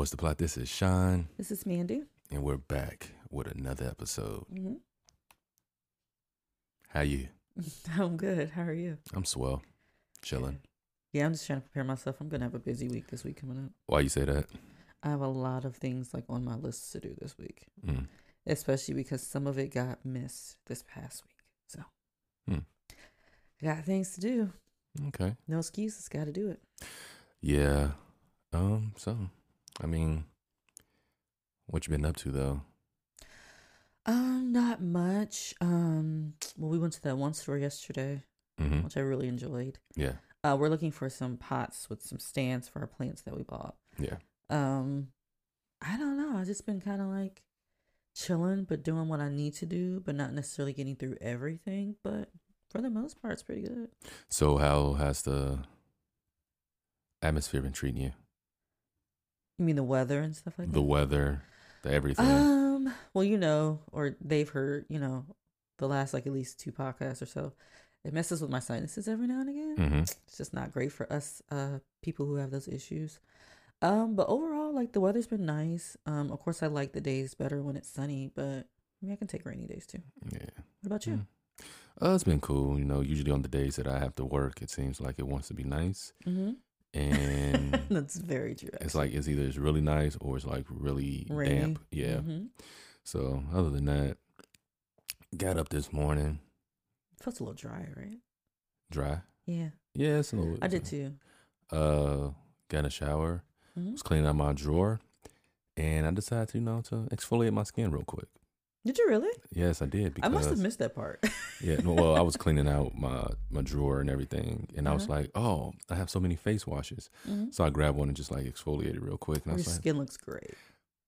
what's the plot? This is Sean, This is Mandy. and we're back with another episode. Mm-hmm. How you? I'm good. How are you? I'm swell, chilling. Yeah, I'm just trying to prepare myself. I'm gonna have a busy week this week coming up. Why you say that? I have a lot of things like on my list to do this week, Mm. especially because some of it got missed this past week. So, Hmm. I got things to do. Okay. No excuses. Got to do it. Yeah. Um. So, I mean, what you been up to though? Um, not much. Um, well, we went to that one store yesterday, Mm-hmm. which I really enjoyed. Yeah. Uh, we're looking for some pots with some stands for our plants that we bought. Yeah. Um, I don't know. I've just been kind of like chilling, but doing what I need to do, but not necessarily getting through everything. But for the most part, it's pretty good. So, how has the atmosphere been treating you? You mean the weather and stuff like The that? The weather, the everything. Um, well, you know, or they've heard, you know, the last like at least two podcasts or so. It messes with my sinuses every now and again. mm-hmm. It's just not great for us uh people who have those issues. Um, but overall, like the weather's been nice. Um, of course, I like the days better when it's sunny, but I mean, I can take rainy days too. Yeah. What about you? Mm. Uh, it's been cool. You know, usually on the days that I have to work, it seems like it wants to be nice, Mm-hmm. And That's very true. it's like it's either it's really nice or it's like really Rainy. damp. Yeah. hmm So other than that, got up this morning, Feels a little dry, right? dry. Yeah, Yeah, it's a little. I did too. Uh, got a shower, hmm was cleaning out my drawer, and I decided to you know to exfoliate my skin real quick. Did you really? Yes, I did I must have missed that part. yeah. No, well, I was cleaning out my my drawer and everything, and I was Uh-huh. like, oh, I have so many face washes. hmm So I grabbed one and just like exfoliated real quick. And I Your was like, skin looks great.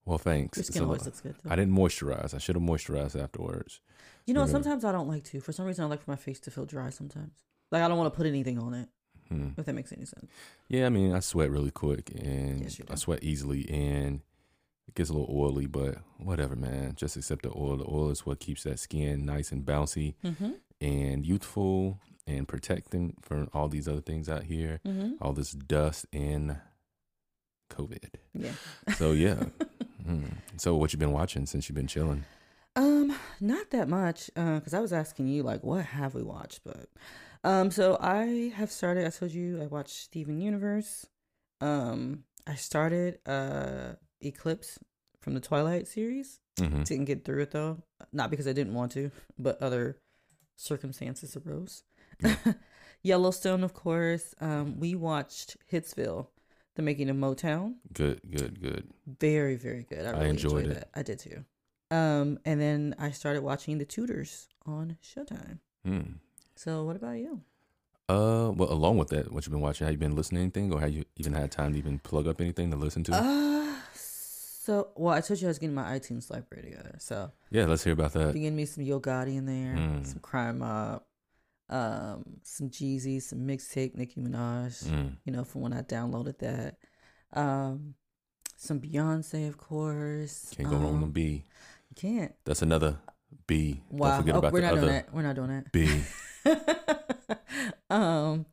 well, thanks. Your skin So, always looks good. Too. I didn't moisturize. I should have moisturized afterwards. You know, sometimes I don't like to. For some reason, I like for my face to feel dry. Sometimes, like I don't want to put anything on it. Hmm. If that makes any sense. Yeah, I mean, I sweat really quick and Yes, I sweat easily and it gets a little oily, but whatever, man. Just accept the oil. The oil is what keeps that skin nice and bouncy Mm-hmm. and youthful and protecting from all these other things out here, Mm-hmm. all this dust and COVID. Yeah. So, yeah. Hmm. So, what you been watching since you've been chilling? Um, not that much. Uh, because I was asking you like, what have we watched? But, um, so I have started. I told you I watched Steven Universe. Um, I started uh Eclipse from the Twilight series. hmm Didn't get through it though, not because I didn't want to, but other circumstances arose. Yellowstone, of course. Um, we watched Hitsville, the making of Motown. Good, good, good. Very, very good. I, I enjoyed enjoyed, it. that. I did too. Um, and then I started watching The Tudors on Showtime. Hmm. So, what about you? Uh, well, along with that, what you've been watching? Have you been listening to anything, or have you even had time to even plug up anything to listen to? Uh, so well, I told you I was getting my iTunes library together. So, yeah, let's hear about that. you getting me some Yo Gotti in there, Mm. some Crime Mob, um, some Jeezy, some mixtape Nicki Minaj. Mm. You know, from when I downloaded that. Um, some Beyonce, of course. Can't go wrong with a Um, B. You can't. That's another B. Wow. Don't forget Oh, about we're the not other doing that. We're not doing that. B. um,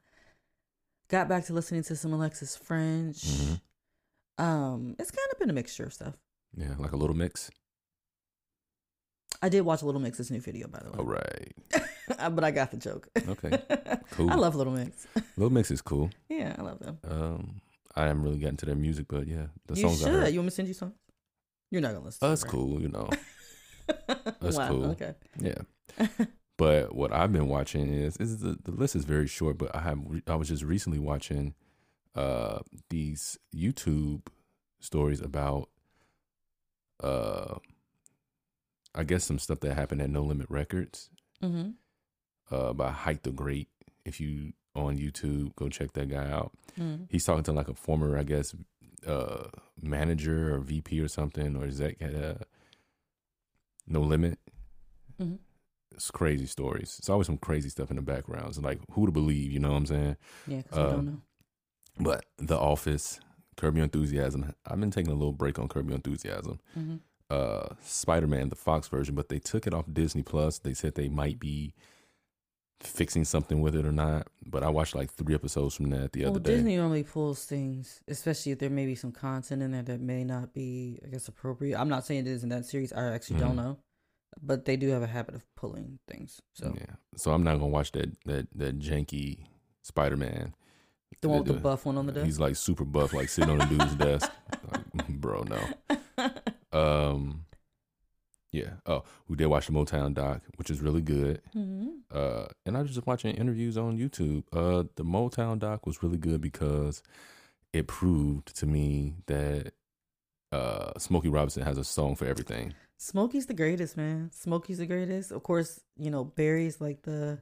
got back to listening to some Alexis French. Mhm. Um, it's kind of been a mixture of stuff. Yeah, like a little mix. I did watch Little Mix's new video, by the way, All right. but I got the joke. Okay. Cool. I love Little Mix. Little mix is cool. yeah, I love them. Um, I haven't really gotten to their music, but yeah, the you songs should. I heard. You want me to send you songs? You're not gonna listen. Oh, that's right? cool. You know. That's wow. cool. Okay. Yeah. But what I've been watching is is the, the list is very short, but I have I was just recently watching uh these YouTube stories about uh I guess some stuff that happened at No Limit Records Mm-hmm. uh by Hike the Great. If you on YouTube, go check that guy out. mm He's talking to like a former, I guess, uh manager or VP or something or exec at uh, No Limit. hmm it's crazy stories. It's always some crazy stuff in the background. It's like who to believe, you know what I'm saying? Yeah, because we Uh, don't know. But The Office, Curb Your Enthusiasm. I've been taking a little break on Curb Your Enthusiasm. hmm Uh, Spider Man, the Fox version, but they took it off Disney Plus. They said they might be fixing something with it or not. But I watched like three episodes from that the well, other day. Disney only pulls things, especially if there may be some content in there that may not be, I guess, appropriate. I'm not saying it is in that series. I actually don't Mhm. know, but they do have a habit of pulling things. So Yeah. So I'm not gonna watch that that that janky Spider Man. The one with the buff one on the desk. He's like super buff, like sitting on the dude's desk. Like, bro, no. Um, yeah. Oh, we did watch the Motown doc, which is really good. Mhm. Uh, and I was just watching interviews on YouTube. Uh, the Motown doc was really good because it proved to me that uh Smokey Robinson has a song for everything. Smokey's the greatest, man. Smokey's the greatest. Of course, you know Barry's like the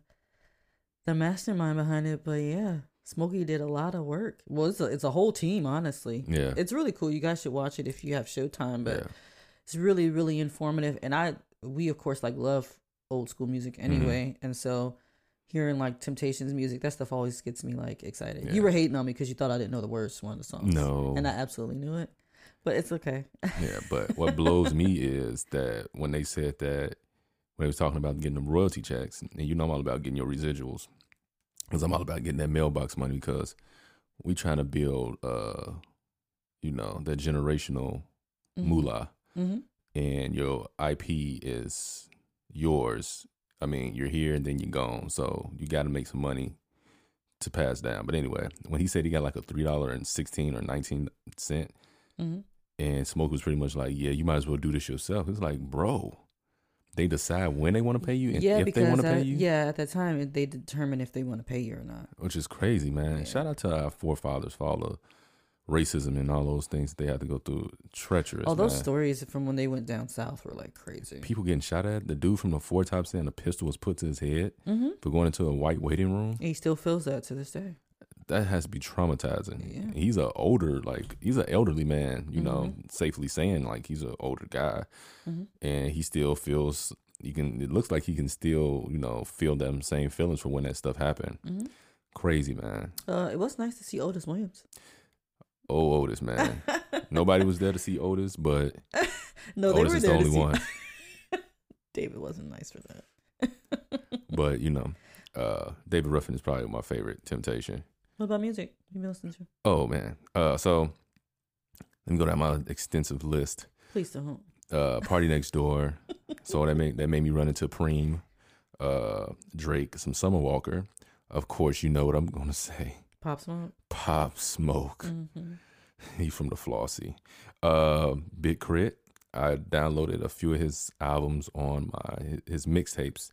the mastermind behind it, but yeah, Smokey did a lot of work. Well, it's a, it's a whole team, honestly. Yeah. It's really cool. You guys should watch it if you have Showtime. But yeah. it's really really informative and i we of course like love old school music Mm-hmm. anyway and so hearing like temptations music that stuff always gets me like excited Yeah. you were hating on me because you thought i didn't know the words to one of the songs No. and i absolutely knew it but it's okay Yeah, but what blows me is that when they said that when they was talking about getting them royalty checks, and you know I'm all about getting your residuals, because I'm all about getting that mailbox money because we trying to build, uh, you know, that generational moolah, mm-hmm. and your IP is yours. I mean, you're here and then you're gone, so you got to make some money to pass down. But anyway, when he said he got like a three dollar and sixteen or nineteen cent Mm-hmm. and Smoke was pretty much like, "Yeah, you might as well do this yourself." It's like, bro, they decide when they want to pay you and yeah if they want to pay you. yeah at that time they determine if they want to pay you or not which is crazy, man. Yeah. Shout out to our forefathers for all the racism and all those things they had to go through. Treacherous, all those man. stories from when they went down south were like crazy People getting shot at. The dude from the Four Top saying a pistol was put to his head mm-hmm. for going into a white waiting room. he still feels that to this day That has to be traumatizing. Yeah. He's a older, like he's an elderly man. You know, Mhm. safely saying like he's an older guy. mm-hmm. and he still feels he can it looks like he can still you know feel them same feelings from when that stuff happened Mm-hmm. crazy man Uh, it was nice to see otis williams oh otis man nobody was there to see otis but no they otis were is the only see one david wasn't nice for that but you know uh david ruffin is probably my favorite temptation What about music? You been listening to? oh man uh so let me go down my extensive list Please don't. uh PartyNextDoor so that made that made me run into Preme uh drake some summer walker of course you know what i'm gonna say Pop Smoke. pop smoke Mm-hmm. He from the Flossy. Uh, Big Crit. I downloaded a few of his albums on my his mixtapes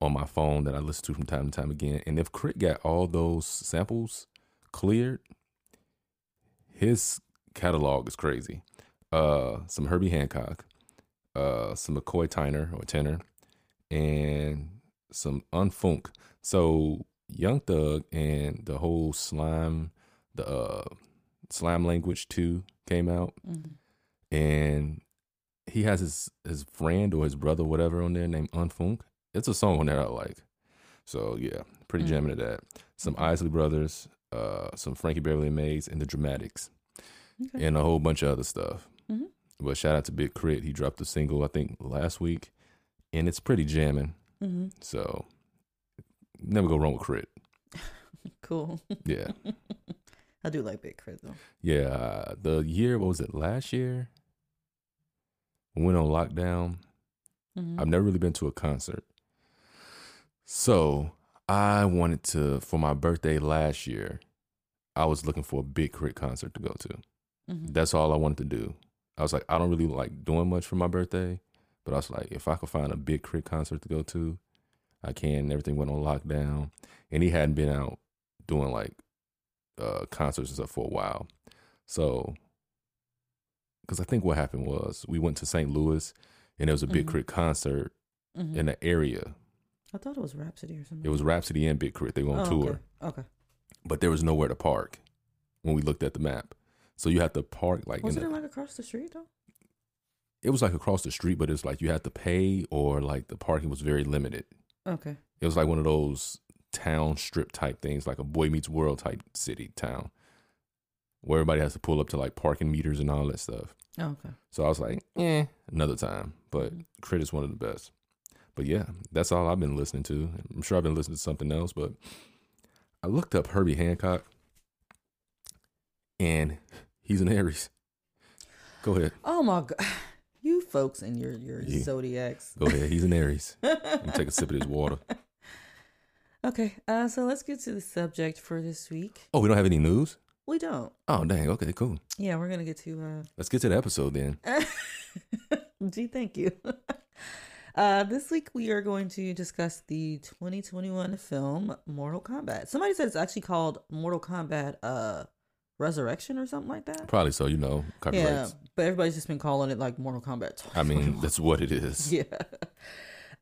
on my phone that I listen to from time to time again. And if K.R.I.T. got all those samples cleared, his catalog is crazy. Uh, some Herbie Hancock, uh, some McCoy Tyner or Tenor, and some Unfoonk. So Young Thug and the whole slime, the uh, slime language too came out, Mm-hmm. and he has his his friend or his brother, whatever, on there named Unfoonk. It's a song that I like. So yeah, pretty Mm. jamming to that. Some. Isley Brothers, uh, some Frankie Beverly Maze, and the Dramatics, Okay. and a whole bunch of other stuff. Mhm. But shout out to Big Crit. He dropped a single I think last week, and it's pretty jamming. Mm-hmm. So never go wrong with Crit. Cool. Yeah. I do like Big K.R.I.T. though. Yeah, uh, the year what was it last year? Went on lockdown. Mm-hmm. I've never really been to a concert, so I wanted to for my birthday last year. I was looking for a big K.R.I.T. concert to go to. mm-hmm. That's all I wanted to do. I was like, I don't really like doing much for my birthday, but I was like, if I could find a big K.R.I.T. concert to go to, I can. Everything went on lockdown, and he hadn't been out doing like uh, concerts and stuff for a while. So, because I think what happened was we went to St. Louis, and there was a big Mhm. K.R.I.T. concert Mm-hmm. in the area. I thought it was Rapsody or something. It was Rapsody and Big Crit. They were on oh, tour, Okay. okay. but there was nowhere to park when we looked at the map. So you had to park like Was it like across the street though? it was like across the street, but it's like you had to pay or like the parking was very limited. Okay. It was like one of those town strip type things, like a Boy Meets World type city town, where everybody has to pull up to like parking meters and all that stuff. Oh, okay. So I was like, eh, another time. But Mhm. K.R.I.T. is one of the best. But yeah, that's all I've been listening to. I'm sure I've been listening to something else, but I looked up Herbie Hancock, and he's an Aries. Go ahead. Oh my god, you folks and your your Yeah. zodiacs. Go ahead. He's an Aries. Let me take a sip of this water. Okay, uh, so let's get to the subject for this week. Oh, we don't have any news? We don't. Oh, dang. Okay, cool. Yeah, we're gonna get to. Let's get to the episode then. uh Gee, thank you. Uh, this week we are going to discuss the 2021 film Mortal Kombat. Somebody said it's actually called Mortal Kombat uh, Resurrection or something like that. Probably so, you know, Yeah, but everybody's just been calling it like Mortal Kombat. I mean, that's what it is. yeah.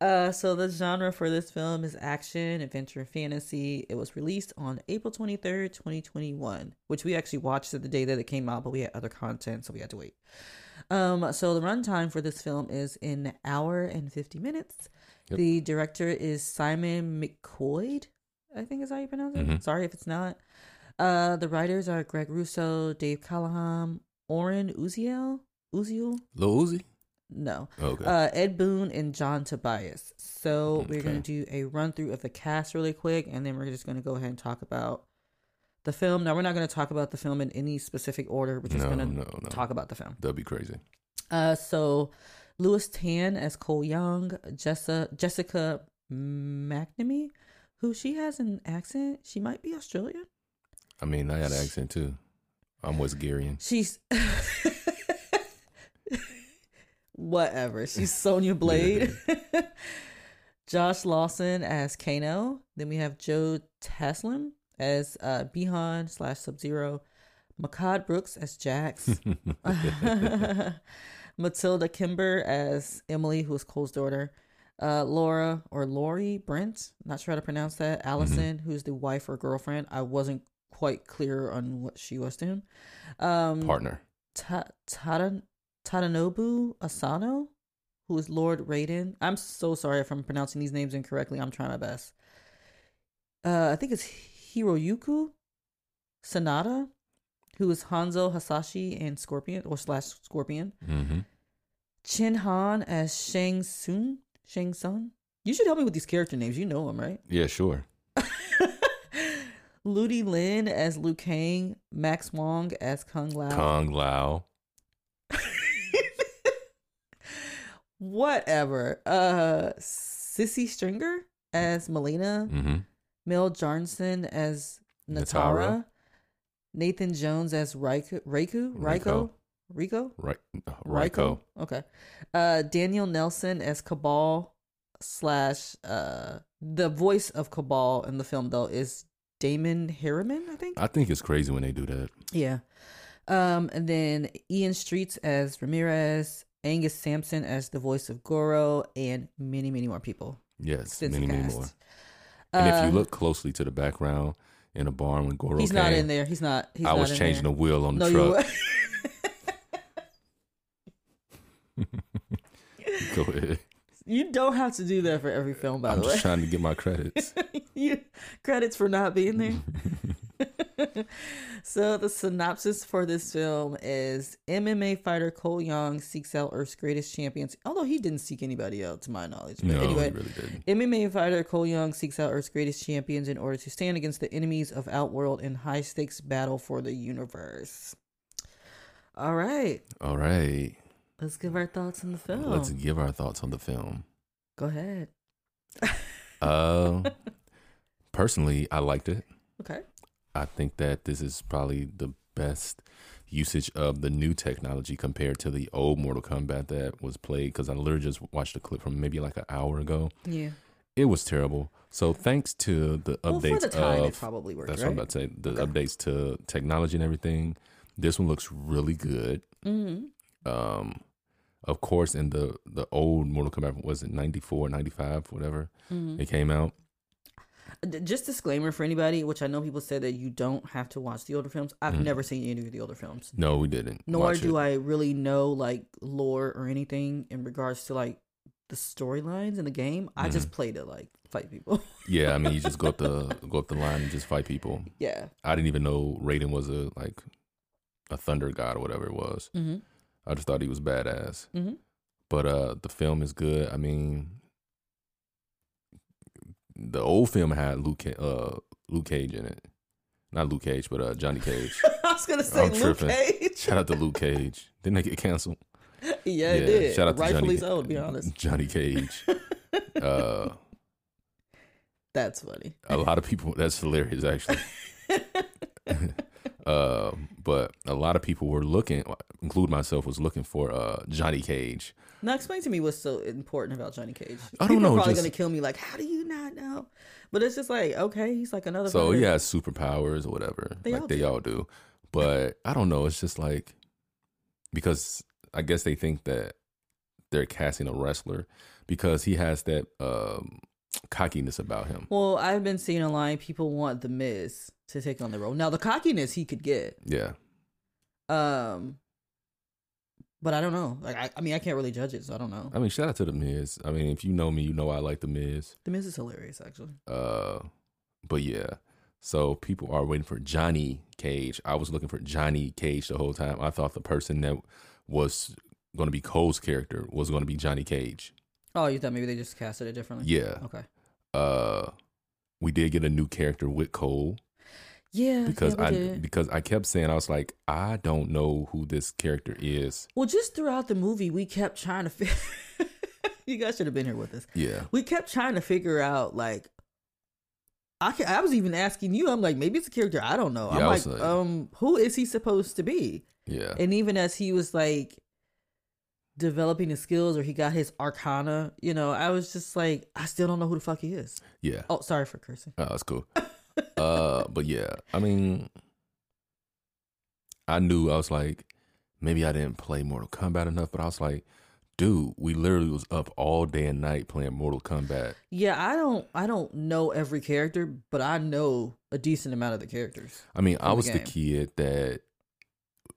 Uh, so the genre for this film is action, adventure, fantasy. It was released on April 23rd, 2021, which we actually watched the day that it came out, but we had other content, so we had to wait. Um, so the runtime for this film is an hour and 50 minutes. Yep. The director is Simon McQuoid, I think is how you pronounce it. Mhm. Sorry if it's not. Uh, the writers are Greg Russo, Dave Callaham, Oren Uziel, Uziel? Lil Uzi? No. Okay. Uh, Ed Boon and John Tobias. So we're going to do a run through of the cast really quick, and then we're just going to go ahead and talk about the film. Now, we're not going to talk about the film in any specific order. We're just no, going to no, no. talk about the film. That'd be crazy. Uh, so Lewis Tan as Cole Young, Jessa, Jessica McNamee, who she has an accent. She might be Australian. I mean, I got an accent too. I'm West Garian. She's whatever. She's Sonya Blade. Josh Lawson as Kano. Then we have Joe Taslim as uh, Bi-Han slash Sub Zero. Mehcad Brooks as Jax. Matilda Kimber as Emily, who is Cole's daughter. Uh, Laura or Lori Brent, not sure how to pronounce that. Allison, who's the wife or girlfriend. I wasn't quite clear on what she was doing. Um, Partner. Ta- Tada- Tadanobu Asano, who is Lord Raiden. I'm so sorry if I'm pronouncing these names incorrectly. I'm trying my best. Uh, I think it's Hiroyuki Sanada, who is Hanzo Hasashi and Scorpion or slash Scorpion. Mm-hmm. Chin Han as Shang Tsung. Shang Tsung. You should help me with these character names. You know them, right? Yeah, sure. Ludi Lin as Liu Kang. Max Huang as Kung Lao. Kong Lao. Whatever. Uh, Sisi Stringer as Melina. Mm-hmm. Mel Jarnson as Natara. Natara. Nathan Jones as Raiku. Raiku? Raiko? Rico? Right. Ryko. Okay. Uh, Daniel Nelson as Cabal slash uh the voice of Cabal in the film though is Damon Herriman, I think. I think it's crazy when they do that. Yeah. Um, and then Ian Streets as Ramirez, Angus Sampson as the voice of Goro, and many, many more people. Yes, many, many more. And if Uh, you look closely to the background in a barn when Goro he's came, not in there. He's not. He's I not was in changing there. the wheel on the no, truck. you. Go ahead. You don't have to do that for every film, by I'm the just trying to get my credits. you credits for not being there. So the synopsis for this film is MMA fighter Cole Young seeks out Earth's greatest champions. Although he didn't seek anybody out, to my knowledge. But no, anyway, he really. MMA fighter Cole Young seeks out Earth's greatest champions in order to stand against the enemies of Outworld in high stakes battle for the universe. All right, All right. let's give our thoughts on the film. Let's give our thoughts on the film. Go ahead. Uh, personally, I liked it. Okay. I think that this is probably the best usage of the new technology compared to the old Mortal Kombat that was played. Because I literally just watched a clip from maybe like an hour ago. Yeah. It was terrible. So thanks to the Well, updates the time, it of probably worked. that's right? what I'm about to say. The Okay. updates to technology and everything. This one looks really good. Mm-hmm. Um, of course, in the the old Mortal Kombat was it 94, 95, whatever Mm-hmm. it came out. Just disclaimer for anybody, which I know people said that you don't have to watch the older films. I've Mhm. never seen any of the older films, No, we didn't. nor do it. I really know like lore or anything in regards to like the storylines in the game. I Mm-hmm. just play to like fight people. Yeah, I mean, you just go up the go up the line and just fight people. yeah. I didn't even know Raiden was a like a thunder god or whatever it was. Mm-hmm. I just thought he was badass. Mm-hmm. But uh, the film is good. I mean, the old film had Luke uh Luke Cage in it. Not Luke Cage, but uh Johnny Cage. I was gonna say I'm Luke tripping. Cage. Shout out to Luke Cage. Didn't they get canceled? yeah, it did. Shout out to Rightfully Johnny. so, to be honest. Johnny Cage. uh, That's funny. a lot of people. That's hilarious, actually. Uh, but a lot of people were looking, include myself, was looking for uh Johnny Cage. Now explain to me what's so important about Johnny Cage. I don't People know, Are probably just- gonna kill me. Like, how do you not know? But it's just like, okay, he's like another. So he has superpowers or whatever, They like all they do. all do. But I don't know. It's just like because I guess they think that they're casting a wrestler because he has that um, cockiness about him. Well, I've been seeing online people want the Miz to take on the role. Now the cockiness he could get. Yeah, Um but I don't know. Like I, I mean I can't really judge it, so I don't know. I mean, shout out to the Miz. I mean, if you know me, you know I like the Miz. The Miz is hilarious actually. Uh, but yeah, so people are waiting for Johnny Cage. I was looking for Johnny Cage the whole time. I thought the person that was going to be Cole's character was going to be Johnny Cage. Oh, you thought maybe they just casted it differently? Yeah. Okay. Uh, we did get a new character with Cole Yeah. because yeah, I did. because I kept saying I was like I don't know who this character is. Well, just throughout the movie, we kept trying to figure. you guys should have been here with us. Yeah, We kept trying to figure out like. I can, I was even asking you. I'm like, maybe it's a character I don't know. Yeah, I'm like, like- um, who is he supposed to be? yeah, And even as he was like developing his skills, or he got his arcana, you know, I was just like, I still don't know who the fuck he is. yeah. Oh, sorry for cursing. Oh, that's cool. uh, but yeah, I mean, I knew I was like, maybe I didn't play Mortal Kombat enough, but I was like, dude, we literally was up all day and night playing Mortal Kombat. Yeah, I don't, I don't know every character, but I know a decent amount of the characters. I mean, I was the game. kid that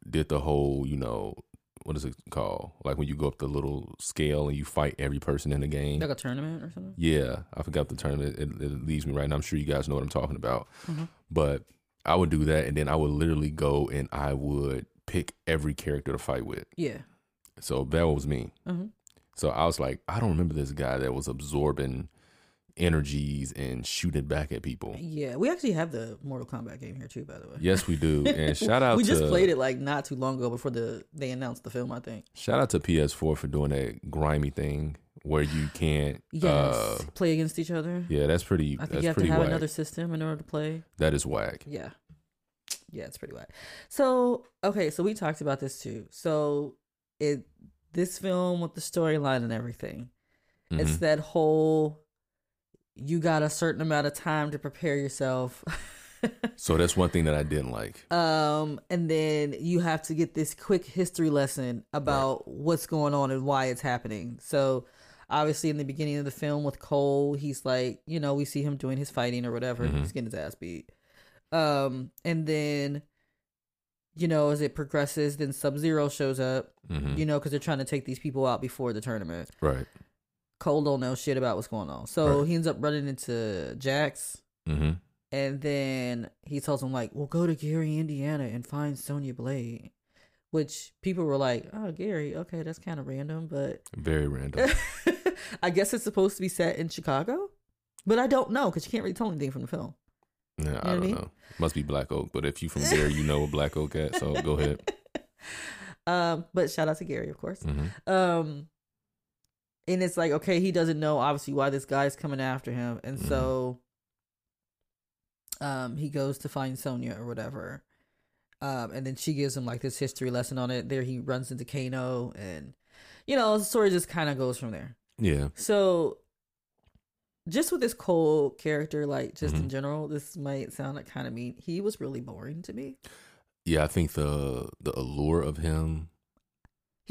did the whole, you know, what is it called? Like when you go up the little scale and you fight every person in the game. Like a tournament or something. Yeah, I forgot the tournament. It, it, leaves me right now. I'm sure you guys know what I'm talking about. Mhm. But I would do that, and then I would literally go and I would pick every character to fight with. Yeah. So that was me. Mhm. So I was like, I don't remember this guy that was absorbing energies and shooting it back at people. Yeah, we actually have the Mortal Kombat game here too, by the way. Yes, we do. And shout out we to just played it like not too long ago before the they announced the film. I think. shout out to PS4 for doing that grimy thing where you can't. Yes, Uh, play against each other. yeah, that's pretty. I think you have to have whack. another system in order to play. That is whack. Yeah. Yeah, it's pretty whack. So, okay, so we talked about this too. So, it this film with the storyline and everything. It's Mhm. that whole you got a certain amount of time to prepare yourself. So that's one thing that I didn't like. um and then you have to get this quick history lesson about what's going on and why it's happening. So, obviously in the beginning of the film with Cole, he's like, you know, we see him doing his fighting or whatever. Mhm. He's getting his ass beat. Um, and then, you know, as it progresses, then Sub Zero shows up. Mhm. You know, because they're trying to take these people out before the tournament. Right. Cole don't know shit about what's going on, so Right. he ends up running into Jax. hmm And then he tells him like, "Well, go to Gary, Indiana, and find Sonya Blade." Which people were like, "Oh, Gary, okay, that's kind of random, but Very random. I guess it's supposed to be set in Chicago." But I don't know because you can't really tell anything from the film. Yeah, what I I don't mean? know. Must be Black Oak, but if you from there, you know a Black Oak at. So go ahead. Um, but shout out to Gary, of course. hmm Um, and it's like, okay, he doesn't know obviously why this guy's coming after him, and Mhm. so, um, he goes to find Sonia or whatever, um, and then she gives him like this history lesson on it. There, he runs into Kano, and you know, the story just kind of goes from there. Yeah. So, just with this Cole character, like just in Mhm. general, this might sound like kind of mean. He was really boring to me. Yeah, I think the the allure of him.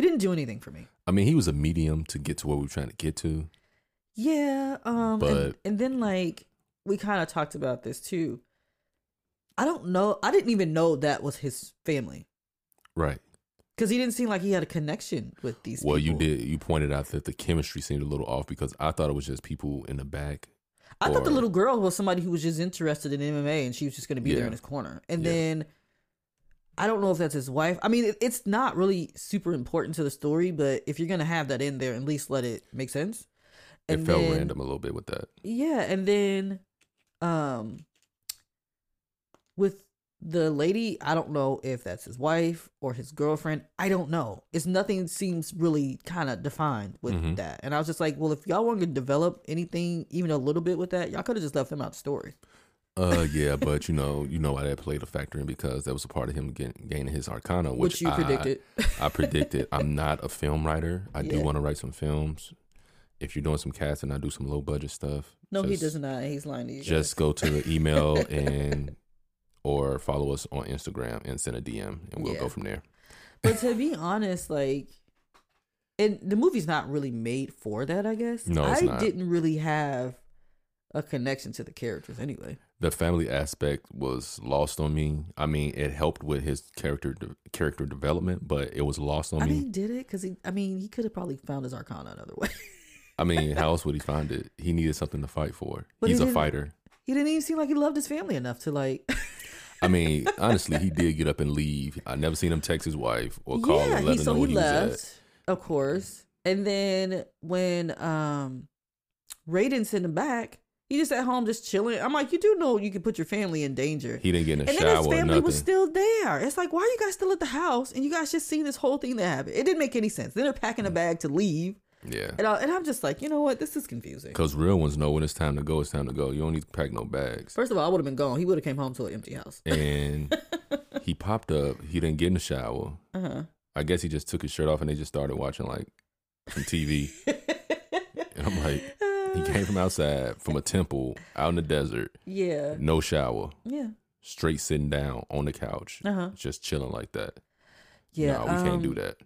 He didn't do anything for me. I mean, he was a medium to get to where we are trying to get to. Yeah, um and, But- and then like we kind of talked about this too. I don't know. I didn't even know that was his family Right. cuz he didn't seem like he had a connection with these Well, you did. You pointed out that the chemistry seemed a little off because I thought it was just people in the back. I thought the little girl was somebody who was just interested in MMA and she was just going to be there in his corner. And Yeah. then I don't know if that's his wife. I mean, it, it's not really super important to the story, but if you're going to have that in there, at least let it make sense. It And felt then- random a little bit with that. Yeah, and then um with the lady, I don't know if that's his wife or his girlfriend. I don't know. It's nothing seems really kind of defined with Mhm. that. And I was just like, well, if y'all want to develop anything even a little bit with that, y'all could have just left them out of the story. Uh, yeah, but you know, you know why that played a factor in because that was a part of him getting, gaining his arcana, which, Which, you I, predicted. I predicted. I'm not a film writer. I do want to write some films. If you're doing some casting, I do some low budget stuff. no, he does not. He's lying to you. Just guys. go to the email and or follow us on Instagram and send a DM, and we'll Yeah. go from there. But to be honest, like, and the movie's not really made for that. I guess. No, it's I not. didn't really have a connection to the characters anyway. The family aspect was lost on me. I mean, it helped with his character de- character development, but it was lost on I me. I mean, he did it? Because he, I mean, he could have probably found his Arcana another way. I mean, how else would he find it? He needed something to fight for. But he He's a fighter. he didn't even seem like he loved his family enough to like. I mean, honestly, he did get up and leave. I never seen him text his wife or call yeah, and let he her so know he he was left, of course. And then when um, Raiden sent him back, he just at home just chilling. I'm like, you do know you can put your family in danger. He didn't get in a and then shower his family nothing. was still there. It's like, why are you guys still at the house? And you guys just seen this whole thing that happened. It didn't make any sense. Then they're packing a bag to leave, yeah. and, I, and I'm just like, you know what? This is confusing. Because real ones know when it's time to go, it's time to go. You don't need to pack no bags. First of all, I would have been gone. He would have came home to an empty house. And he popped up. He didn't get in the shower. Uh huh. I guess he just took his shirt off and they just started watching like some TV. and I'm like, he came from outside, from a temple, out in the desert, yeah, no shower, yeah, straight sitting down on the couch, uh huh. just chilling like that. Yeah, no, we can't do um, that.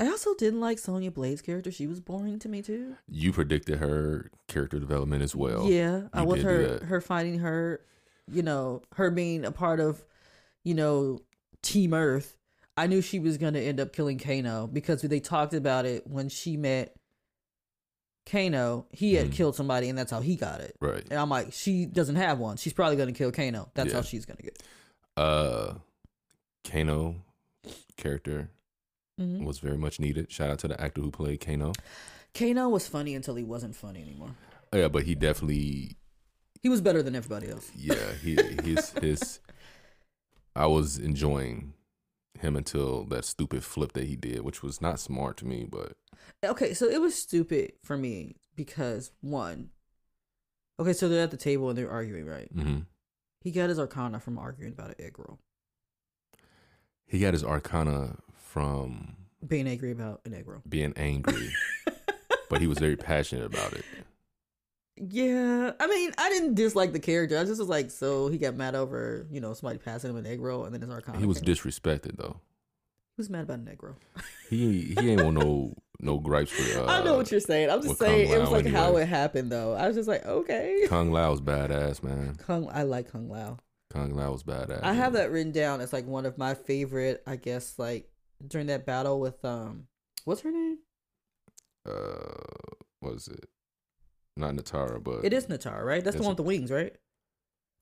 I also didn't like Sonya Blade's character. She was boring to me too. You predicted her character development as well. yeah, I you did do her her finding her, you know, her being a part of, you know, Team Earth. I knew she was gonna end up killing Kano because they talked about it when she met Kano. He had Mhm. killed somebody, and that's how he got it. Right. And I'm like, she doesn't have one. She's probably gonna kill Kano. That's Yeah. how she's gonna get. Uh, Kano character Mm-hmm. was very much needed. Shout out to the actor who played Kano. Kano was funny until he wasn't funny anymore. Oh, yeah, but he definitely, He was better than everybody else. yeah, he his his. I was enjoying him until that stupid flip that he did, which was not smart to me, but Okay, so it was stupid for me because one. Okay, so they're at the table and they're arguing, right? hmm He got his arcana from arguing about an egg roll, he got his arcana from being angry about an egg roll. being angry, but he was very passionate about it. Yeah, I mean, I didn't dislike the character. I just was like, so he got mad over, you know, somebody passing him an egg roll, and then his arcana. He was came. disrespected though. Who's mad about an egg roll. He he ain't want no no gripes with. Uh, I know what you're saying. I'm just saying it was Lao like how it happened, though. I was just like, okay. Kung Lao's badass, man. Kung, I like Kung Lao. Kung Lao's badass. I have that written down as like one of my favorite. I guess like during that battle with um, what's her name? Uh, what is it? Not Natara, but It is Natara, right? That's the one with the wings, right?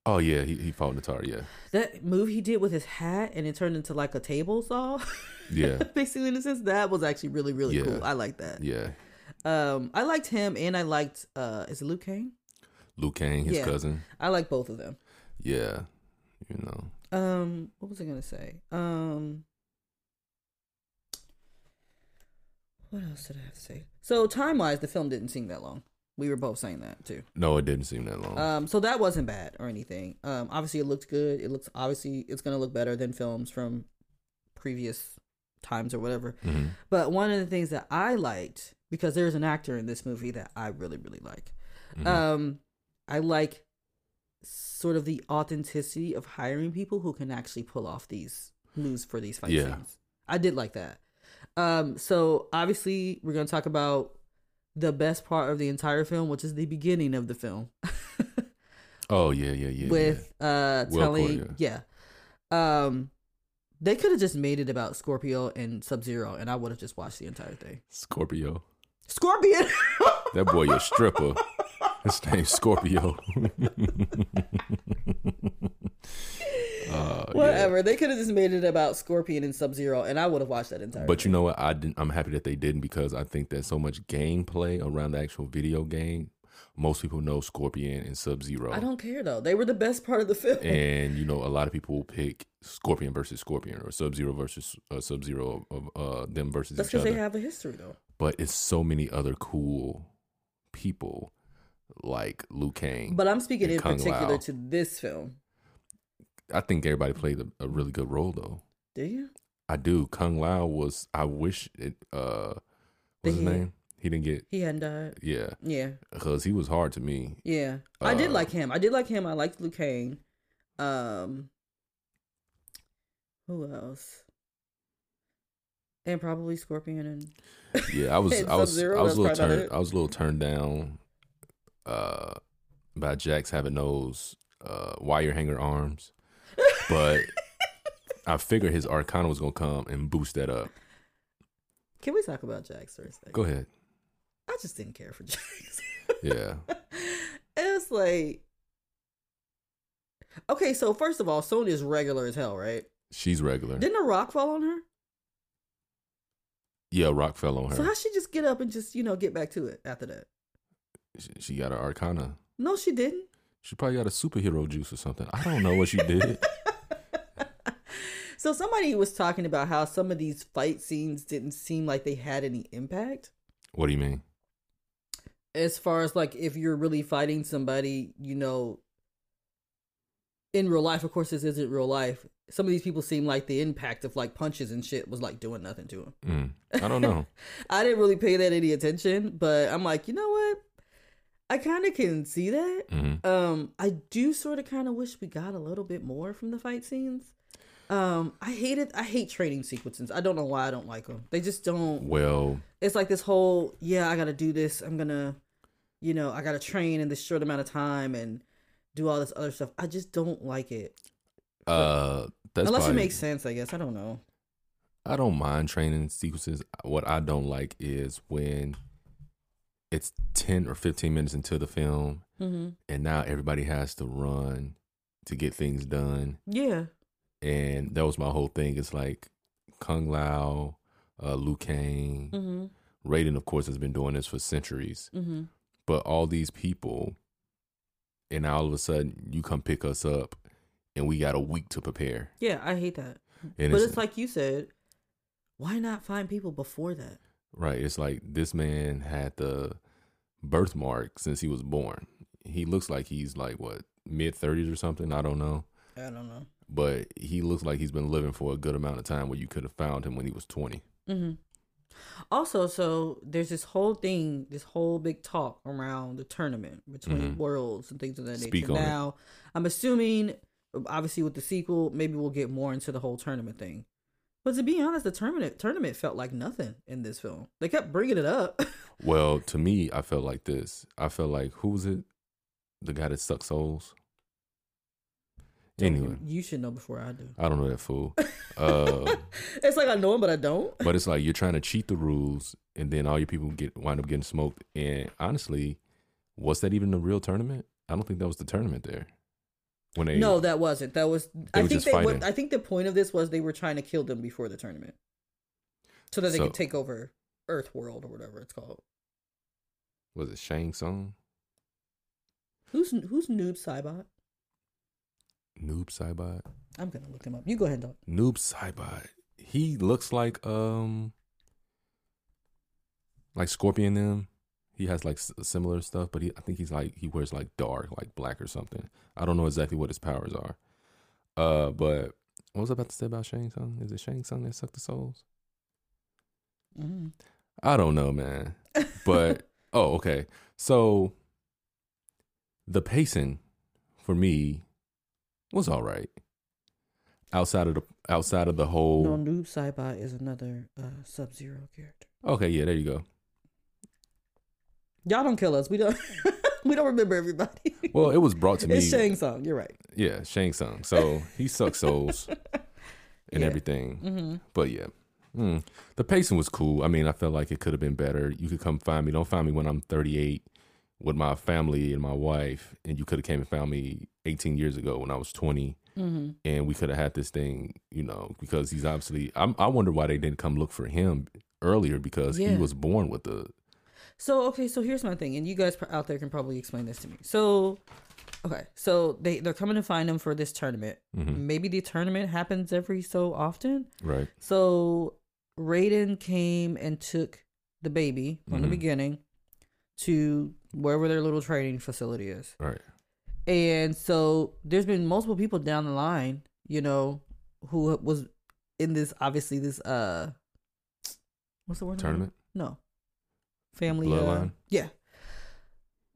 Oh yeah, he he fought Natara. Yeah, That move he did with his hat and it turned into like a table saw. yeah, Basically, in a sense, that was actually really, really Yeah. cool. I like that. yeah. Um, I liked him and I liked uh, is it Luke Kane? Luke Kang, his Yeah. cousin. I like both of them. Yeah, you know. Um, what was I gonna say? Um, what else did I have to say? So time wise, the film didn't seem that long. We were both saying that too. No, it didn't seem that long. Um, so that wasn't bad or anything. Um, obviously it looked good. It looks obviously it's gonna look better than films from previous times or whatever. Mhm. But one of the things that I liked because there's an actor in this movie that I really really like. Mhm. Um, I like sort of the authenticity of hiring people who can actually pull off these moves for these fight Yeah. scenes. I did like that. Um, so obviously we're gonna talk about the best part of the entire film, which is the beginning of the film. oh yeah, yeah, yeah. with uh Will telling Court, yeah. Um they could have just made it about Scorpio and Sub Zero and I would have just watched the entire thing. yeah. Scorpio. Scorpion That boy a stripper. His name's Scorpio. Uh, yeah. Whatever. or they could have just made it about Scorpion and Sub Zero, and I would have watched that entire. But you know what? I didn't, I'm happy that they didn't because I think there's so much gameplay around the actual video game. Most people know Scorpion and Sub Zero. I don't care though. They were the best part of the film. and you know a lot of people will pick Scorpion versus Scorpion or Sub Zero versus uh, Sub Zero of uh, them versus That's each because other. they have a history though. but it's so many other cool people like Liu Kang. But I'm speaking in Kung particular Lao. to this film. I think everybody played a, a really good role though. Do you? I do. Kung Lao was. I wish it. Uh, what's his He- name? He didn't get. He hadn't died. Yeah, Yeah, because he was hard to me. yeah. I did Uh, like him. I did like him. I liked Liu Kang. Um, who else? And probably Scorpion and Yeah, I was. I was. I was a little that's probably about turned. I was a little turned down. Uh, by Jax having those uh wire hanger arms, but I figured his Arcana was gonna come and boost that up. Can we talk about Jax for a second? Go ahead. I just didn't care for Jax. Yeah. it's like okay. So first of all, Sonya's regular as hell, right? She's regular. Didn't a rock fall on her? Yeah, Rock fell on her. So how she just get up and just you know get back to it after that? She, she got an Arcana. No, she didn't. She probably got a superhero juice or something. I don't know what she did. So somebody was talking about how some of these fight scenes didn't seem like they had any impact. what do you mean? As far as like if you're really fighting somebody, you know, in real life, of course this isn't real life. Some of these people seem like the impact of like punches and shit was like doing nothing to them. Mm, I don't know. I didn't really pay that any attention, but I'm like, you know what? I kind of can see that. hmm Um, I do sort of kind of wish we got a little bit more from the fight scenes. Um, I hate it. I hate training sequences. I don't know why I don't like them. They just don't. Well, It's like this whole, yeah, I got to do this. I'm gonna, you know, I got to train in this short amount of time and do all this other stuff. I just don't like it. uh, that's Unless probably, it makes sense, I guess. I don't know. I don't mind training sequences. What I don't like is when it's 10 or 15 minutes into the film hmm and now everybody has to run to get things done. Yeah. And that was my whole thing. It's like Kung Lao, uh, Liu Kang, hmm Raiden, of course, has been doing this for centuries. hmm But all these people, and now all of a sudden you come pick us up and we got a week to prepare. Yeah, I hate that. And but it's, it's like you said, why not find people before that? right. It's like this man had the birthmark since he was born. He looks like he's like what mid thirties or something. I don't know, I don't know. But he looks like he's been living for a good amount of time. Where you could have found him when he was twenty. hmm Also, so there's this whole thing, this whole big talk around the tournament between Mhm. worlds and things of that Speak nature. on it. Now, I'm assuming, obviously, with the sequel, maybe we'll get more into the whole tournament thing. But to be honest, the tournament tournament felt like nothing in this film. They kept bringing it up. Well, to me, I felt like this. I felt like who was it? The guy that sucked souls. Anyway, you should know before I do. I don't know that fool. Uh, it's like I know him, but I don't. but it's like you're trying to cheat the rules, and then all your people get wind up getting smoked. And honestly, was that even a real tournament? I don't think that was the tournament there. When they No, that wasn't. That was. I think they. Fighting. I think the point of this was they were trying to kill them before the tournament, so that they So- could take over Earth World or whatever it's called. was it Shang Tsung, Who's who's Noob Saibot? Noob Saibot, I'm gonna look him up. You go ahead, dog. Noob Saibot. He looks like um, like Scorpion. Them. He has like s- similar stuff, but he I think he's like he wears like dark, like black or something. I don't know exactly what his powers are. Uh, but what was I about to say about Shang Tsung? Is it Shang Tsung that sucked the souls? Mm-hmm. I don't know, man. But oh, okay. So the pacing for me was all right. Outside of the outside of the whole no, Noob Saibot is another uh, Sub Zero character. Okay, yeah, there you go. Y'all don't kill us. We don't. we don't remember everybody. Well, it was brought to me it's Shang Tsung. You're right. Yeah, Shang Tsung. So he sucks souls and Yeah. everything. Mm-hmm. But yeah. Mm. The pacing was cool. I mean, I felt like it could have been better. You could come find me. Don't find me when I'm 38 with my family and my wife, and you could have came and found me 18 years ago when I was 20 Mm-hmm. and we could have had this thing, you know, because he's obviously. I'm, I wonder why they didn't come look for him earlier because Yeah. he was born with the. So okay, so here's my thing, and you guys out there can probably explain this to me. So, okay, so they they're coming to find him for this tournament. Mhm. Maybe the tournament happens every so often. Right. So Raiden came and took the baby from the Mhm. beginning to wherever their little training facility is. Right. And so there's been multiple people down the line, you know, who was in this obviously this uh what's the word? Tournament. No. Family uh, yeah.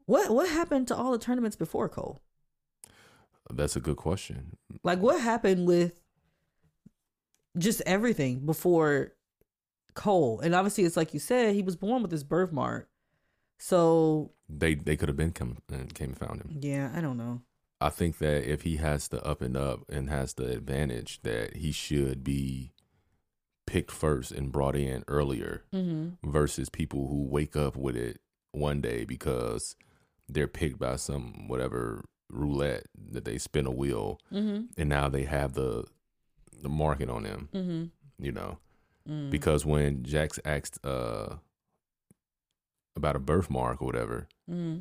What what happened to all the tournaments before Cole? That's a good question. Like what happened with just everything before Cole? And obviously it's like you said, he was born with this birthmark. So They they could have been come and came and found him. yeah, I don't know. I think that if he has the up and up and has the advantage, that he should be picked first and brought in earlier Mm-hmm. versus people who wake up with it one day because they're picked by some whatever roulette that they spin a wheel Mm-hmm. and now they have the the market on them, Mm-hmm. you know. Mm. Because when Jax asked uh about a birthmark or whatever, mm-hmm.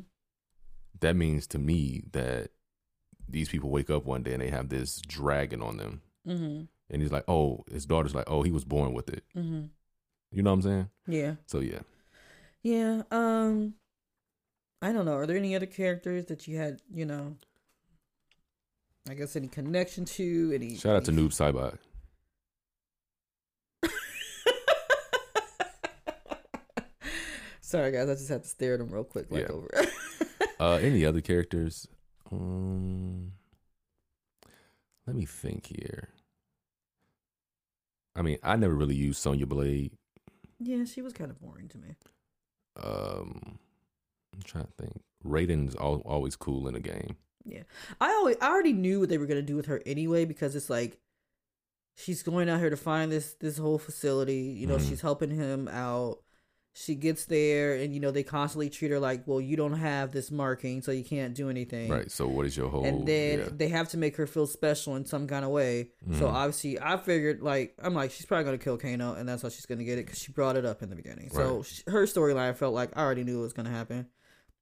that means to me that these people wake up one day and they have this dragon on them. Mm-hmm. And he's like, oh, his daughter's like, oh, he was born with it. Mm-hmm. You know what I'm saying? Yeah. So yeah. Yeah. Um I don't know. Are there any other characters that you had, you know, I guess any connection to? Any Shout out to Noob Saibot. Sorry guys, I just had to stare at him real quick like Yeah. over. Uh, any other characters? Um, let me think here. I mean, I never really used Sonya Blade. yeah, she was kind of boring to me. Um, I'm trying to think. Raiden's al- always cool in a game. Yeah, I always I already knew what they were gonna do with her anyway because it's like she's going out here to find this this whole facility. You know, Mhm. she's helping him out. She gets there, and you know they constantly treat her like, "Well, you don't have this marking, so you can't do anything." Right. So, what is your whole? and then yeah. they have to make her feel special in some kind of way. So Mhm. obviously, I figured like I'm like she's probably gonna kill Kano, and that's how she's gonna get it because she brought it up in the beginning. So Right. sh her storyline felt like I already knew it was gonna happen.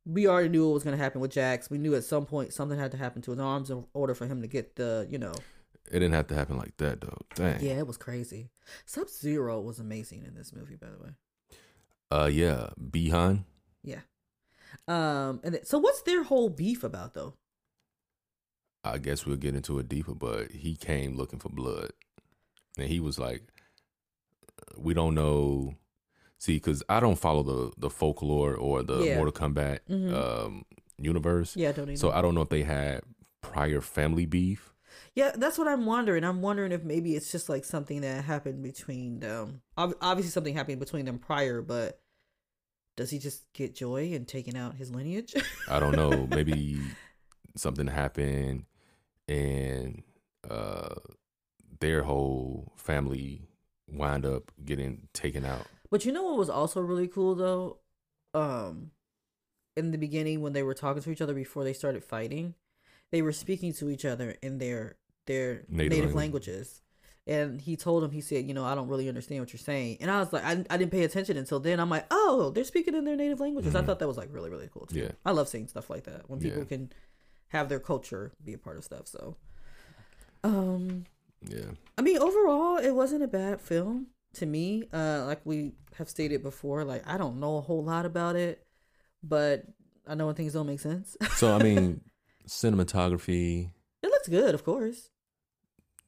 We already knew what was gonna happen with Jax. We knew at some point something had to happen to his arms in order for him to get the you know. It didn't have to happen like that, though. Dang. Yeah, it was crazy. Sub Zero was amazing in this movie, by the way. Uh, yeah. Bi-Han. Yeah. Um, and so what's their whole beef about though? I guess we'll get into it deeper, but he came looking for blood, and he was like, "We don't know." See, because I don't follow the the folklore or the Yeah. Mortal Kombat Mhm. um, universe, Yeah, I don't even. so I don't know if they had prior family beef. Yeah, that's what I'm wondering. I'm wondering if maybe it's just like something that happened between them. Obviously, something happened between them prior, but does he just get joy in taking out his lineage? I don't know. Maybe something happened, and uh, their whole family wind up getting taken out. but you know what was also really cool though? Um, in the beginning when they were talking to each other before they started fighting, they were speaking to each other in their their Native native, language. languages. And he told him, he said, you know, I don't really understand what you're saying. And I was like, I, I didn't pay attention until then. I'm like, oh, they're speaking in their native languages. I Mhm. thought that was like really, really cool too. Yeah. I love seeing stuff like that when people Yeah. can have their culture be a part of stuff. So, um, Yeah. I mean, overall, it wasn't a bad film to me. Uh, like we have stated before, like I don't know a whole lot about it, but I know when things don't make sense. So I mean, cinematography, it looks good, of course.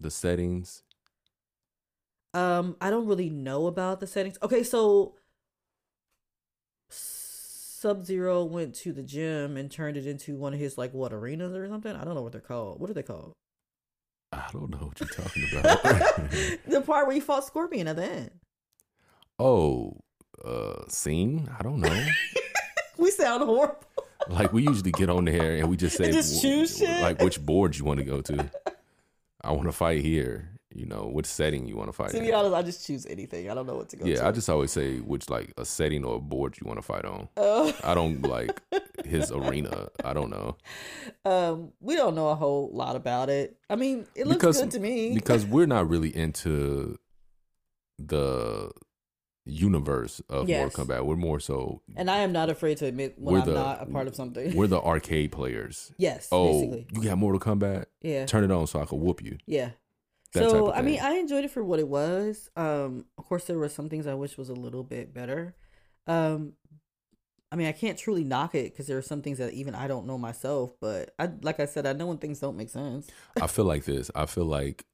the settings. Um, I don't really know about the settings. Okay, so Sub Zero went to the gym and turned it into one of his like what arenas or something. I don't know what they're called. What are they called? I don't know what you're talking about. the part where he fought Scorpion at the end. oh, uh, scene? I don't know. We sound horrible. Like we usually get on there and we just say, just choose like which board you want to go to. I want to fight here. you know, which setting you want to fight. To be honest, I just choose anything. I don't know what to go. yeah, to. I just always say which like a setting or a board you want to fight on. Oh. I don't like his arena. I don't know um, we don't know a whole lot about it. I mean, it looks Because- good to me. because we're not really into the universe of Yes. Mortal Kombat. We're more so and I am not afraid to admit when We're I'm the- not a part of something. we're the arcade players. yes, Oh, basically. you got Mortal Kombat? Yeah. Turn it on so I can whoop you. Yeah. That so I mean. I enjoyed it for what it was. Um, of course, there were some things I wish was a little bit better. Um, I mean, I can't truly knock it because there are some things that even I don't know myself. But I, like I said, I know when things don't make sense. I feel like this. I feel like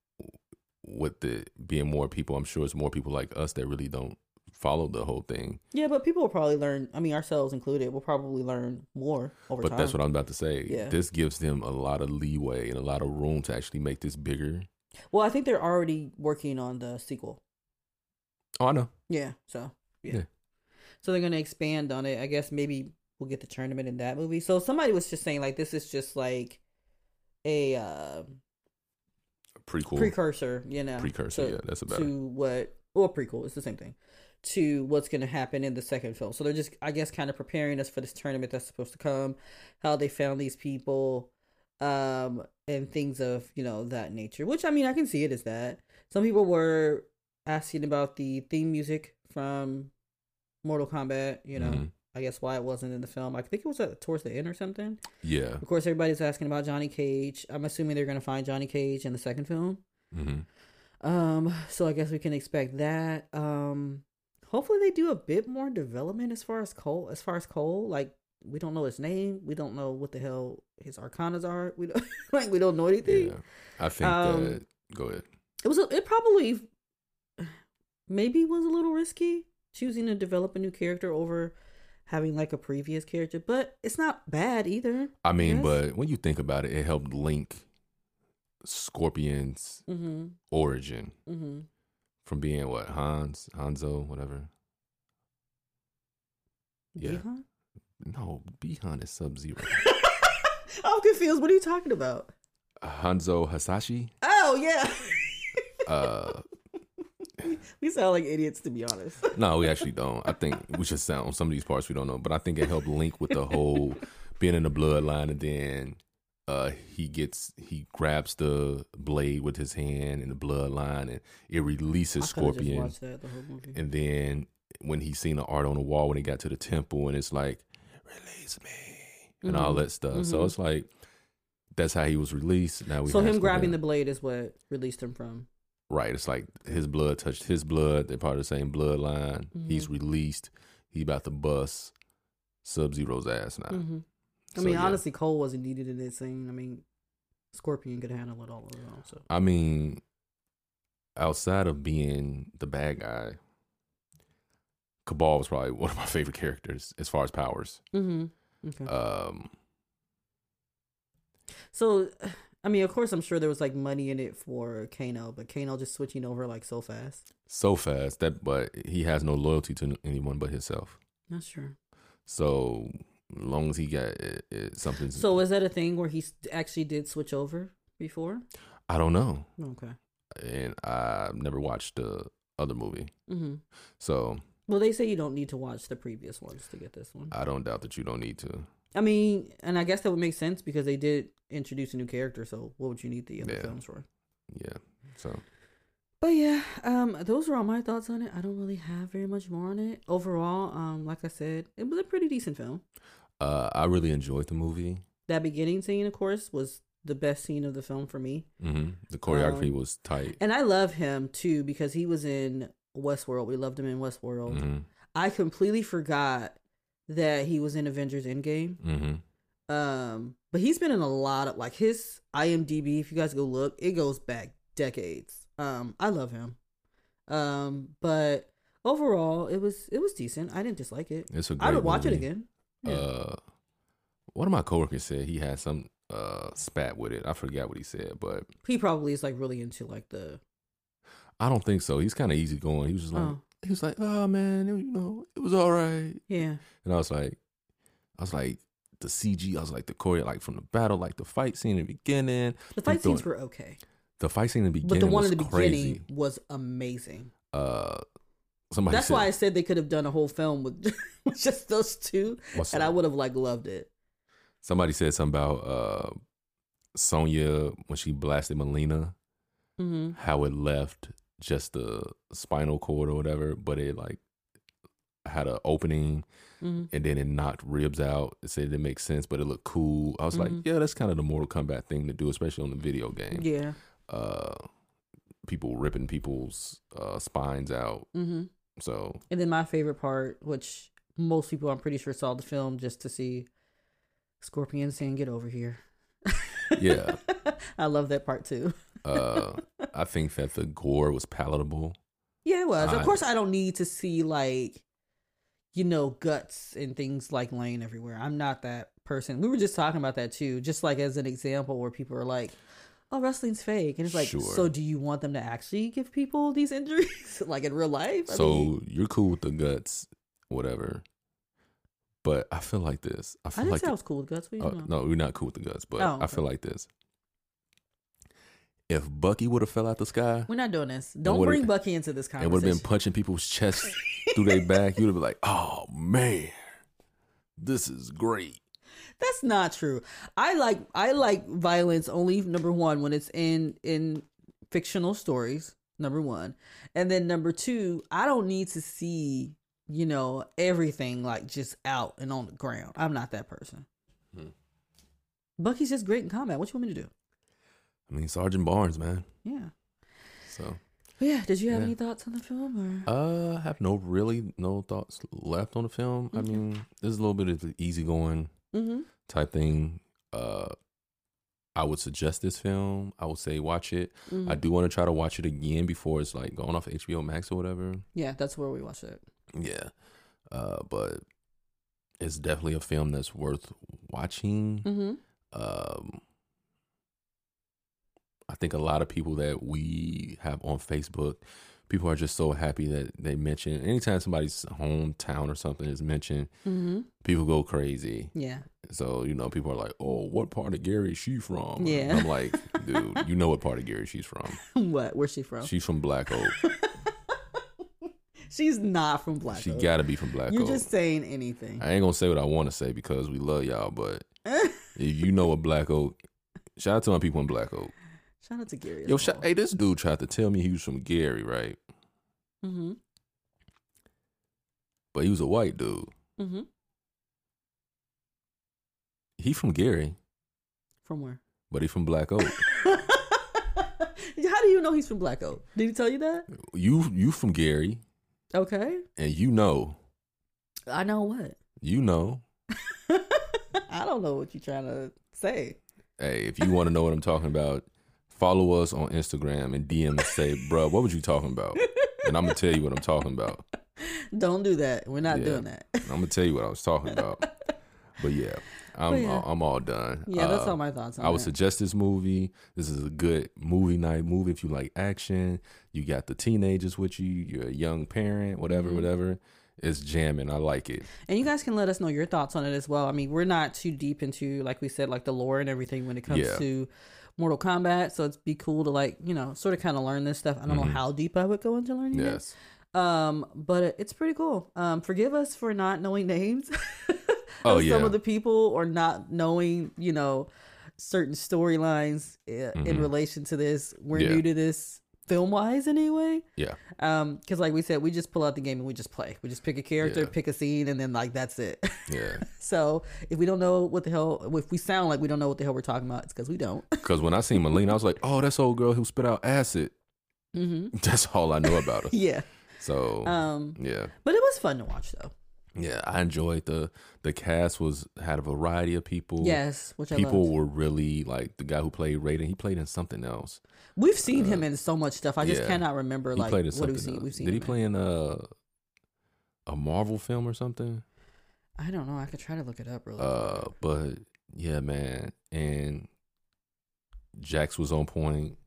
with the being more people, I'm sure it's more people like us that really don't follow the whole thing. Yeah, but people will probably learn. I mean, ourselves included, will probably learn more over But time. that's what I'm about to say. Yeah. This gives them a lot of leeway and a lot of room to actually make this bigger. Well, I think they're already working on the sequel. Oh, I know. Yeah. So yeah. Yeah. So they're gonna expand on it. I guess maybe we'll get the tournament in that movie. So somebody was just saying like this is just like a uh, Prequel. precursor, you know, Precursor, to- yeah, that's about to what or prequel. It's the same thing to what's gonna happen in the second film. So they're just, I guess, kind of preparing us for this tournament that's supposed to come. How they found these people, um, and things of you know that nature. Which I mean, I can see it as that. Some people were asking about the theme music from Mortal Kombat. You know, Mhm. I guess why it wasn't in the film. I think it was at, towards the end or something. Yeah. Of course, everybody's asking about Johnny Cage. I'm assuming they're gonna find Johnny Cage in the second film. hmm Um, so I guess we can expect that. Um, hopefully they do a bit more development as far as Cole. As far as Cole, like we don't know his name, we don't know what the hell his arcanas are. We don't like we don't know anything. Yeah. I think Um, that. Go ahead. It was a, it probably maybe was a little risky choosing to develop a new character over having like a previous character, but it's not bad either. I mean, Yes. but when you think about it, it helped link Scorpion's Mm-hmm. origin Mm-hmm. From being what Hans, Hanzo, whatever. Yeah. Bi-Han? No, Bi-Han is Sub Zero. I'm confused. What are you talking about? Hanzo Hasashi. Oh yeah. Uh, we sound like idiots to be honest. no, we actually don't. I think we should sound on some of these parts we don't know, but I think it helped link with the whole being in the bloodline, and then uh, he gets he grabs the blade with his hand and the bloodline, and it releases I coulda just Scorpion. that the. And then when he seen the art on the wall when he got to the temple, and it's like, release me, and all Mhm. that stuff. So Mhm. it's like that's how he was released. Now we So him grabbing the blade is what released him from. right. It's like his blood touched his blood. They're part of the same bloodline. He's Mm-hmm. released. He about to bust Sub Zero's ass now. I So, mean, yeah. honestly, Cole wasn't needed in this scene. I mean, Scorpion could handle it all own. So I mean, outside of being the bad guy, Kabal was probably one of my favorite characters as far as powers. hmm okay. Um, so, I mean, of course, I'm sure there was like money in it for Kano, but Kano just switching over like so fast. so fast that, but he has no loyalty to anyone but himself. Not sure. So long as he got it, it, something. So was that a thing where he actually did switch over before? I don't know, Okay. and I've never watched the other movie, hmm so Well, they say you don't need to watch the previous ones to get this one. I don't doubt that you don't need to. I mean, and I guess that would make sense because they did introduce a new character. So what would you need the other Yeah. films for? Yeah. So But yeah, um, those are all my thoughts on it. I don't really have very much more on it. Overall, um, like I said, it was a pretty decent film. Uh, I really enjoyed the movie. That beginning scene, of course, was the best scene of the film for me. hmm The choreography Um, was tight. And I love him too because he was in Westworld. We loved him in Westworld. hmm I completely forgot that he was in Avengers Endgame. hmm Um, but he's been in a lot of like his IMDb. If you guys go look, it goes back decades. Um, I love him. Um, but overall, it was it was decent. I didn't dislike it. It's a great I would watch it again. Yeah. Uh, one of my coworkers said he had some uh spat with it. I forgot what he said, but he probably is like really into like the I don't think so. He's kind of easygoing. He was just like, oh he was like, oh man, it, you know, it was all right. yeah And I was like, I was like, the CG, I was like the choreo, like from the battle, like the fight scene in the beginning. the fight throwing- scenes were okay. the fight scene in the beginning, but the one was in the crazy. beginning was amazing. Uh, somebody That's said, why I said they could have done a whole film with, just those two, and I would have like loved it. somebody said something about uh, Sonya when she blasted Mileena, Mm-hmm. how it left just the spinal cord or whatever, but it like had an opening Mm-hmm. and then it knocked ribs out. It said it didn't make sense, but it looked cool. I was like, Mhm. yeah, that's kind of the Mortal Kombat thing to do, especially on the video game. Yeah. Uh, people ripping people's uh, spines out. Mm-hmm. So And then my favorite part, which most people I'm pretty sure saw the film just to see Scorpion saying, "Get over here." Yeah. I love that part too. uh, I think that the gore was palatable. Yeah, it was. I- of course, I don't need to see like, you know, guts and things like laying everywhere. I'm not that person. We were just talking about that too, just like as an example where people are like, "Oh, wrestling's fake," and it's like, Sure. so do you want them to actually give people these injuries, like in real life? I so mean, you're cool with the guts, whatever. But I feel like this. I I feel didn't like say I was cool with guts. Uh, no, we're not cool with the guts, but Oh, I feel like this. If Bucky would have fell out the sky We're not doing this. Don't bring Bucky into this conversation. and would have been punching people's chests through their back, you'd have been like, "Oh man, this is great." That's not true. I like I like violence only number one when it's in in fictional stories. Number one, and then number two, I don't need to see you know everything like just out and on the ground. I'm not that person. Hmm. Bucky's just great in combat. What you want me to do? I mean, Sergeant Barnes, man. Yeah. So yeah. Did you have Yeah. any thoughts on the film? Or Uh, I have no really no thoughts left on the film. I mean, there's a little bit of the easygoing mm-hmm. type thing. Uh, I would suggest this film. I would say watch it. Mm-hmm. I do want to try to watch it again before it's like going off HBO Max or whatever. yeah, that's where we watched it. Yeah, uh, but it's definitely a film that's worth watching. Mm-hmm. Um, I think a lot of people that we have on Facebook, people are just so happy that they mention anytime somebody's hometown or something is mentioned, Mm-hmm. people go crazy. Yeah. So you know, people are like, "Oh, what part of Gary is she from?" Yeah. And I'm like, dude, you know what part of Gary she's from? what? Where's she from? She's from Black Oak. She's not from Black. Oak. She Oak. got to be from Black Oak. You're Oak. just saying anything. I ain't gonna say what I want to say because we love y'all, but if you know what Black Oak, shout out to my people in Black Oak. Shout out to Gary. Yo, shout, hey, this dude tried to tell me he was from Gary, right? Mm-hmm. But he was a white dude. Mm-hmm. He from Gary, From where? but he from Black Oak. How do you know he's from Black Oak? Did he tell you that? you you from Gary, Okay. and you know, I know what. you know. I don't know what you're trying to say. Hey, if you want to know what I'm talking about, follow us on Instagram and DM and say, "Bruh, what was you talking about?" And I'm gonna tell you what I'm talking about. Don't do that. We're not Yeah. doing that. I'm gonna tell you what I was talking about. But yeah, I'm But yeah. I'm all done. Yeah, that's Uh, all my thoughts on I would that. suggest this movie. This is a good movie night movie if you like action. You got the teenagers with you. You're a young parent, whatever, Mhm. whatever. It's jamming. I like it. And you guys can let us know your thoughts on it as well. I mean, we're not too deep into, like we said, like the lore and everything when it comes Yeah. to Mortal Kombat. So it'd be cool to like, you know, sort of kind of learn this stuff. I don't know Mhm. how deep I would go into learning it. Yes. Um, but it's pretty cool. Um, forgive us for not knowing names Oh, of some of the people or not knowing, you know, certain storylines uh, in Mhm. relation to this. We're Yeah. new to this film wise anyway. Yeah. Um, because like we said, we just pull out the game and we just play. We just pick a character, Yeah. pick a scene, and then like that's it. Yeah. so if we don't know what the hell, if we sound like we don't know what the hell we're talking about, it's because we don't. Because when I seen Mileena, I was like, "Oh, that's old girl who spit out acid." hmm That's all I know about her. Yeah. So Um, yeah, but it was fun to watch though. Yeah, I enjoyed the the cast was had a variety of people. Yes, which I people were really like the guy who played Raiden. He played in something else. We've seen him in so much stuff. I just yeah. cannot remember like what we've seen. We've seen. Did he play in a a Marvel film or something? I don't know. I could try to look it up really. Uh, quick. but yeah, man, and Jax was on point.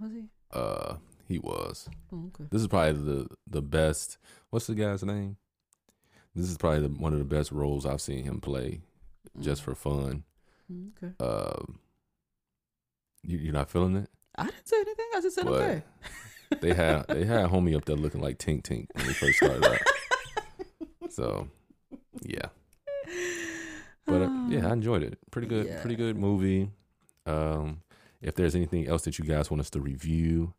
was he? Uh, he was. Oh, okay. This is probably the the best. What's the guy's name? This is probably the, one of the best roles I've seen him play, just for fun. Mm, okay. Uh, you, you're not feeling it? I didn't say anything. I just said But okay. they had they had homie up there looking like Tink Tink when they first started out. So, yeah. But uh, yeah, I enjoyed it. Pretty good, Yeah. pretty good movie. Um, if there's anything else that you guys want us to review,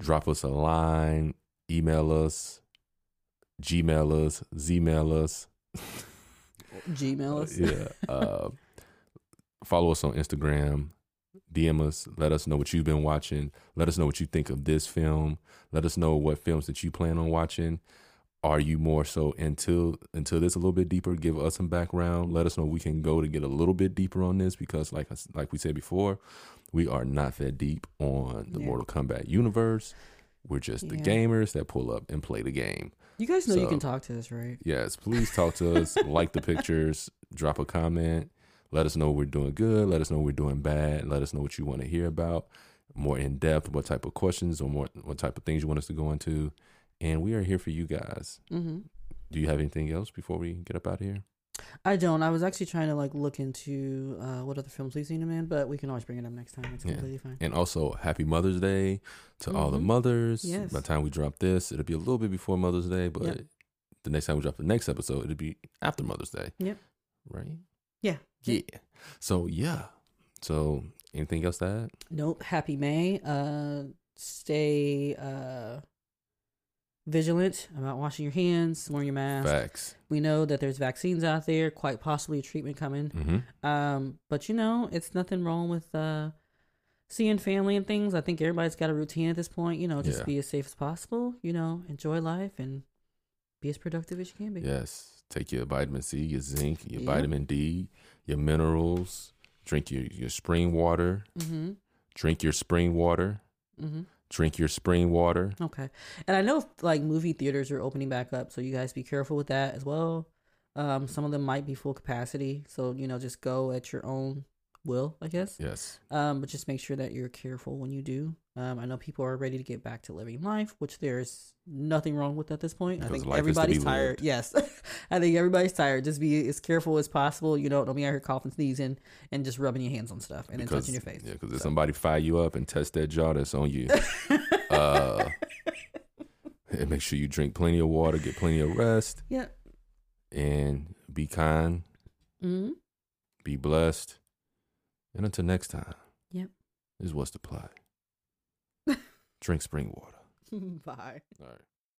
drop us a line, email us, Gmail us, Zmail us. Gmail us. yeah. Uh, follow us on Instagram. DM us. Let us know what you've been watching. Let us know what you think of this film. Let us know what films that you plan on watching. Are you more so into into this a little bit deeper? Give us some background. Let us know we can go to get a little bit deeper on this because, like like we said before, we are not that deep on the Yeah. Mortal Kombat universe. We're just the Yeah. gamers that pull up and play the game. You guys know you can talk to us, right? Yes, please talk to us. like the pictures, drop a comment. Let us know we're doing good. Let us know we're doing bad. Let us know what you want to hear about, more in depth, what type of questions or more, what type of things you want us to go into. And we are here for you guys. Mm-hmm. Do you have anything else before we get up out of here? I don't. I was actually trying to like look into uh, what other films we've seen him in, but we can always bring it up next time. It's Yeah. completely fine. And also, happy Mother's Day to all the Mhm. mothers. Yes. By the time we drop this, it'll be a little bit before Mother's Day, but Yep. the next time we drop the next episode, it'll be after Mother's Day. Yep. Right? Yeah. Yeah. So, yeah. So, anything else to add? Nope. Happy May. Uh, stay uh vigilant about washing your hands, wearing your mask. Facts. We know that there's vaccines out there, quite possibly a treatment coming. Mm-hmm. Um, but you know, it's nothing wrong with uh seeing family and things. I think everybody's got a routine at this point. You know, just Yeah. be as safe as possible. You know, enjoy life and be as productive as you can be. Yes. Take your vitamin C, your zinc, your vitamin D, your minerals. Drink your, your spring water. Mm-hmm. Drink your spring water. Mm-hmm. Drink your spring water. Okay. And I know like movie theaters are opening back up, so you guys be careful with that as well. Um, some of them might be full capacity, so you know just go at your own will, I guess. Yes. Um, but just make sure that you're careful when you do. Um, I know people are ready to get back to living life, which there's nothing wrong with at this point. I think life is to be everybody's tired. lived. Yes, I think everybody's tired. Just be as careful as possible. You know, don't be out here coughing, sneezing, and just rubbing your hands on stuff and then touching your face. Yeah, because if somebody fire you up and test that jaw that's on you, uh, and make sure you drink plenty of water, get plenty of rest, yeah. and be kind, Mm-hmm. be blessed. And until next time, Yep. this is what's the plot. Drink spring water. Bye. All right.